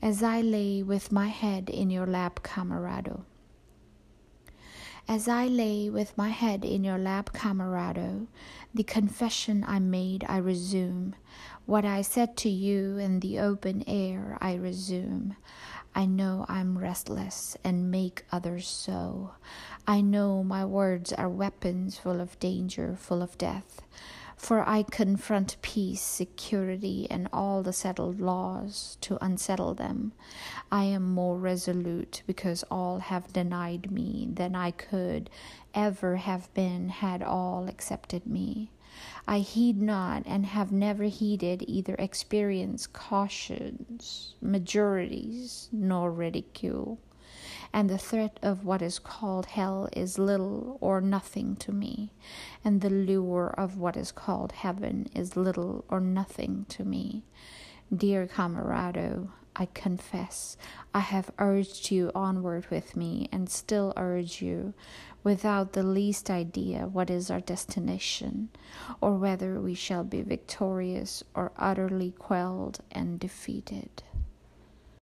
as I lay with my head in your lap, camerado. As I lay with my head in your lap, camerado, the confession I made I resume. What I said to you in the open air I resume. I know I'm restless and make others so. I know my words are weapons full of danger, full of death. For I confront peace, security, and all the settled laws to unsettle them. I am more resolute because all have denied me than I could ever have been had all accepted me. I heed not and have never heeded either experience, cautions, majorities, nor ridicule and the threat of what is called hell is little or nothing to me, and the lure of what is called heaven is little or nothing to me. Dear camerado, I confess I have urged you onward with me and still urge you without the least idea what is our destination, or whether we shall be victorious or utterly quelled and defeated.